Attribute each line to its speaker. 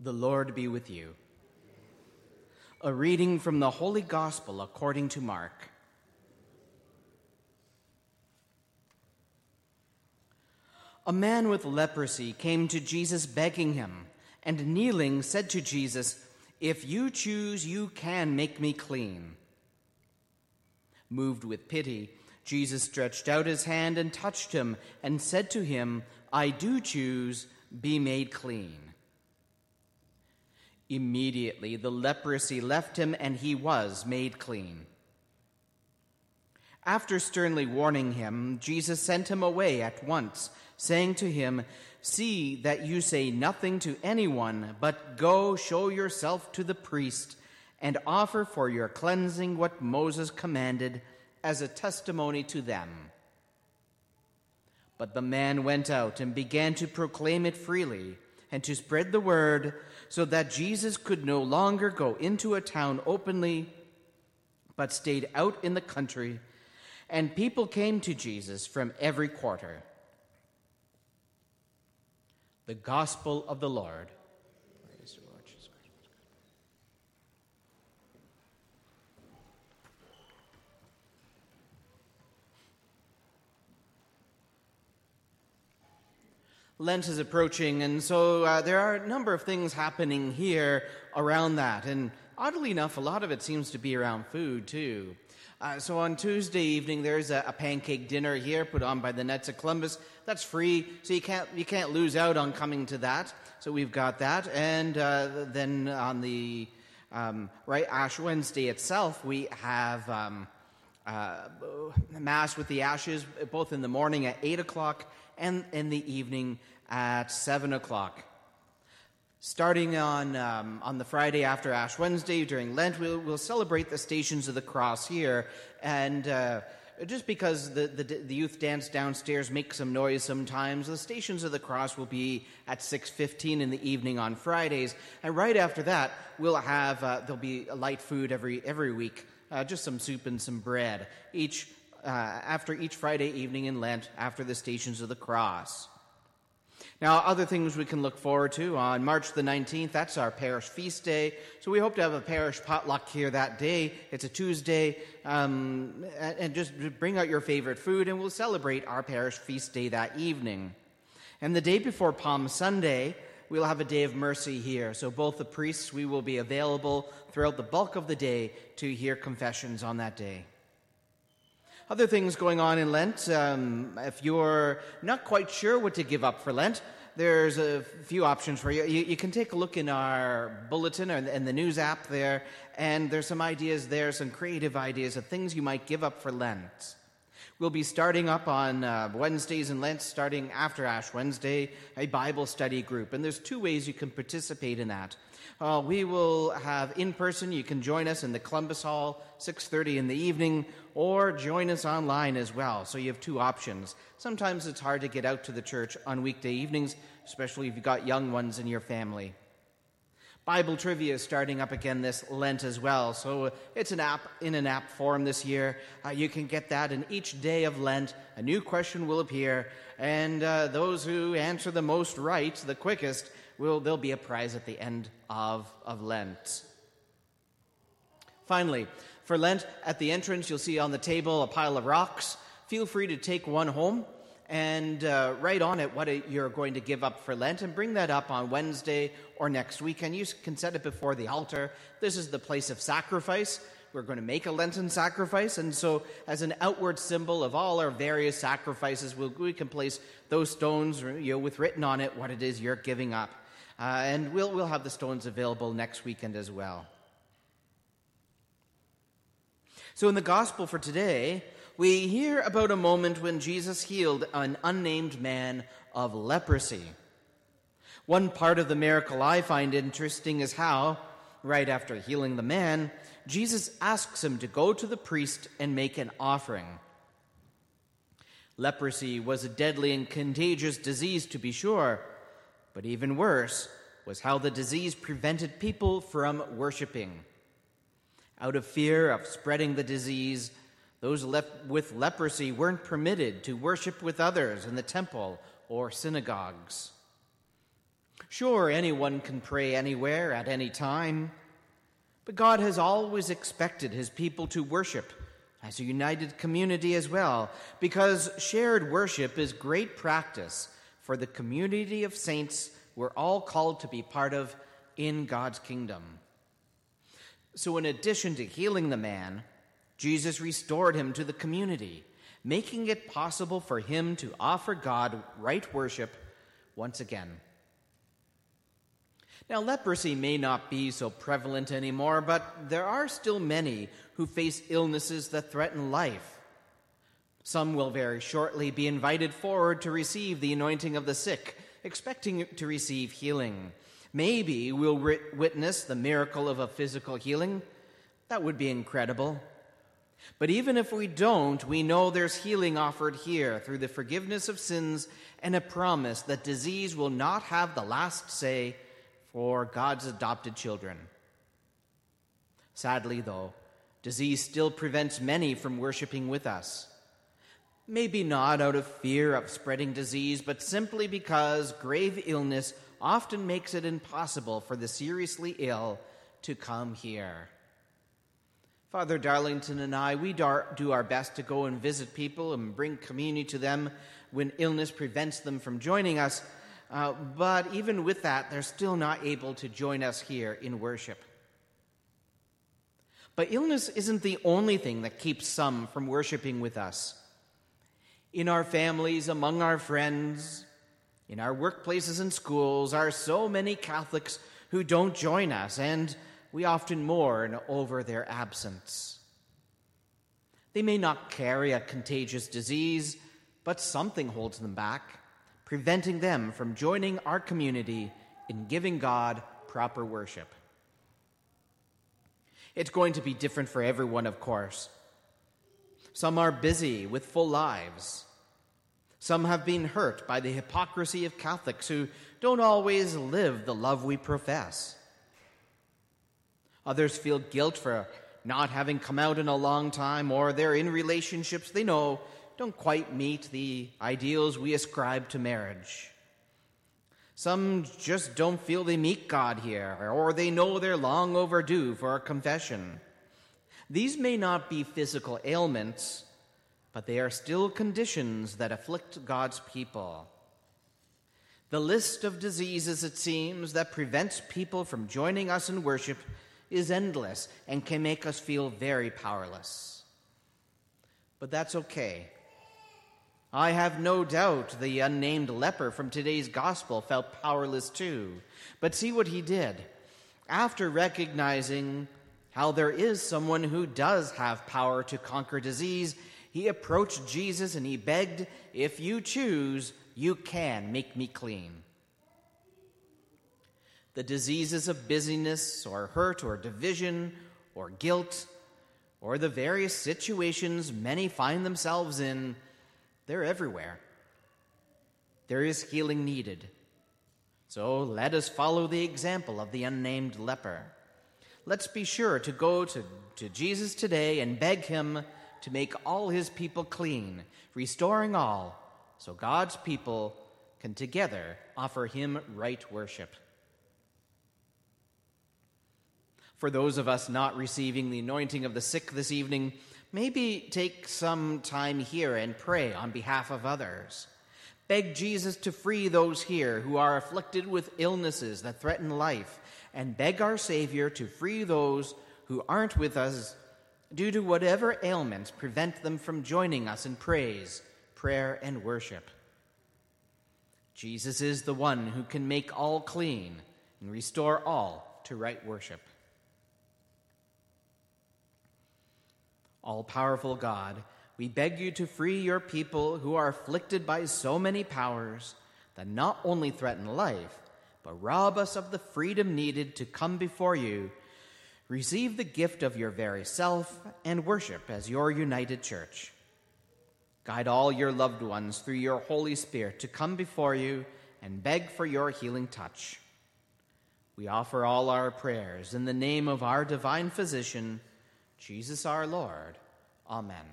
Speaker 1: The Lord be with you. A reading from the Holy Gospel according to Mark. A man with leprosy came to Jesus begging him, and kneeling said to Jesus, If you choose, you can make me clean. Moved with pity, Jesus stretched out his hand and touched him, and said to him, I do choose, be made clean. Immediately the leprosy left him, and he was made clean. After sternly warning him, Jesus sent him away at once, saying to him, See that you say nothing to anyone, but go show yourself to the priest and offer for your cleansing what Moses commanded as a testimony to them. But the man went out and began to proclaim it freely and to spread the word so that Jesus could no longer go into a town openly, but stayed out in the country, and people came to Jesus from every quarter. The Gospel of the Lord. Lent is approaching, and so uh, there are a number of things happening here around that. And oddly enough, a lot of it seems to be around food, too. Uh, so on Tuesday evening, there's a, a, pancake dinner here put on by the Knights of Columbus. That's free, so you can't you can't lose out on coming to that. So we've got that, and uh, then on the um, right Ash Wednesday itself, we have um, uh, mass with the ashes, both in the morning at eight o'clock and in the evening at 7 o'clock. Starting on, um, on the Friday after Ash Wednesday during Lent, we'll, we'll celebrate the Stations of the Cross here. And uh, just because the, the, the, youth dance downstairs makes some noise sometimes, the Stations of the Cross will be at 6.15 in the evening on Fridays. And right after that, we'll have, uh, there'll be light food every, every week, uh, just some soup and some bread. Each uh, after each Friday evening in Lent after the Stations of the Cross. Now, other things we can look forward to on March the 19th, that's our parish feast day. So we hope to have a parish potluck here that day. It's a Tuesday. Um, and just bring out your favorite food, and we'll celebrate our parish feast day that evening. And the day before Palm Sunday, we'll have a day of mercy here. So both the priests, we will be available throughout the bulk of the day to hear confessions on that day. Other things going on in Lent. Um, if you're not quite sure what to give up for Lent, there's a few options for you. You, you can take a look in our bulletin and, in the news app there, and there's some ideas there, some creative ideas of things you might give up for Lent. We'll be starting up on uh, Wednesdays in Lent, starting after Ash Wednesday, a Bible study group. And there's two ways you can participate in that. Uh, we will have in person. You can join us in the Columbus Hall, 6:30 in the evening, or join us online as well. So you have two options. Sometimes it's hard to get out to the church on weekday evenings, especially if you've got young ones in your family. Bible trivia is starting up again this Lent as well. So it's an app in an app form this year. Uh, you can get that, and each day of Lent, a new question will appear, and uh, those who answer the most right, the quickest, will there'll be a prize at the end of, of Lent. Finally, for Lent, at the entrance, you'll see on the table a pile of rocks. Feel free to take one home and uh, write on it what you're going to give up for Lent and bring that up on Wednesday or next week. And you can set it before the altar. This is the place of sacrifice. We're going to make a Lenten sacrifice. And so, as an outward symbol of all our various sacrifices, we'll, we can place those stones you know, with written on it what it is you're giving up. Uh, and we'll, we'll have the stones available next weekend as well. So, in the gospel for today, we hear about a moment when Jesus healed an unnamed man of leprosy. One part of the miracle I find interesting is how, right after healing the man, Jesus asks him to go to the priest and make an offering. Leprosy was a deadly and contagious disease, to be sure. But even worse was how the disease prevented people from worshiping. Out of fear of spreading the disease, those lep- with leprosy weren't permitted to worship with others in the temple or synagogues. Sure, anyone can pray anywhere at any time, but God has always expected his people to worship as a united community as well, because shared worship is great practice for the community of saints we're all called to be part of in God's kingdom. So, in addition to healing the man, Jesus restored him to the community, making it possible for him to offer God right worship once again. Now, leprosy may not be so prevalent anymore, but there are still many who face illnesses that threaten life. Some will very shortly be invited forward to receive the anointing of the sick, expecting to receive healing. Maybe we'll witness the miracle of a physical healing. That would be incredible. But even if we don't, we know there's healing offered here through the forgiveness of sins and a promise that disease will not have the last say for God's adopted children. Sadly, though, disease still prevents many from worshiping with us. Maybe not out of fear of spreading disease, but simply because grave illness often makes it impossible for the seriously ill to come here. Father Darlington and I, we do our best to go and visit people and bring community to them when illness prevents them from joining us. Uh, but even with that, they're still not able to join us here in worship. But illness isn't the only thing that keeps some from worshiping with us. In our families, among our friends, in our workplaces and schools are so many Catholics who don't join us, and we often mourn over their absence. They may not carry a contagious disease, but something holds them back, preventing them from joining our community in giving God proper worship. It's going to be different for everyone, of course. Some are busy with full lives. Some have been hurt by the hypocrisy of Catholics who don't always live the love we profess. Others feel guilt for not having come out in a long time, or they're in relationships they know don't quite meet the ideals we ascribe to marriage. Some just don't feel they meet God here, or they know they're long overdue for a confession. These may not be physical ailments, but they are still conditions that afflict God's people. The list of diseases, it seems, that prevents people from joining us in worship is endless and can make us feel very powerless. But that's okay. I have no doubt the unnamed leper from today's gospel felt powerless too. But see what he did. After recognizing how there is someone who does have power to conquer disease, he approached Jesus and he begged, If you choose, you can make me clean. The diseases of busyness or hurt or division or guilt or the various situations many find themselves in, they're everywhere. There is healing needed. So let us follow the example of the unnamed leper. Let's be sure to go to, to Jesus today and beg him to make all his people clean, restoring all, so God's people can together offer him right worship. For those of us not receiving the anointing of the sick this evening, maybe take some time here and pray on behalf of others. Beg Jesus to free those here who are afflicted with illnesses that threaten life, and beg our Savior to free those who aren't with us due to whatever ailments prevent them from joining us in praise, prayer, and worship. Jesus is the one who can make all clean and restore all to right worship. All powerful God, we beg you to free your people who are afflicted by so many powers that not only threaten life, but rob us of the freedom needed to come before you receive the gift of your very self and worship as your united church. Guide all your loved ones through your Holy Spirit to come before you and beg for your healing touch. We offer all our prayers in the name of our divine physician, Jesus our Lord. Amen.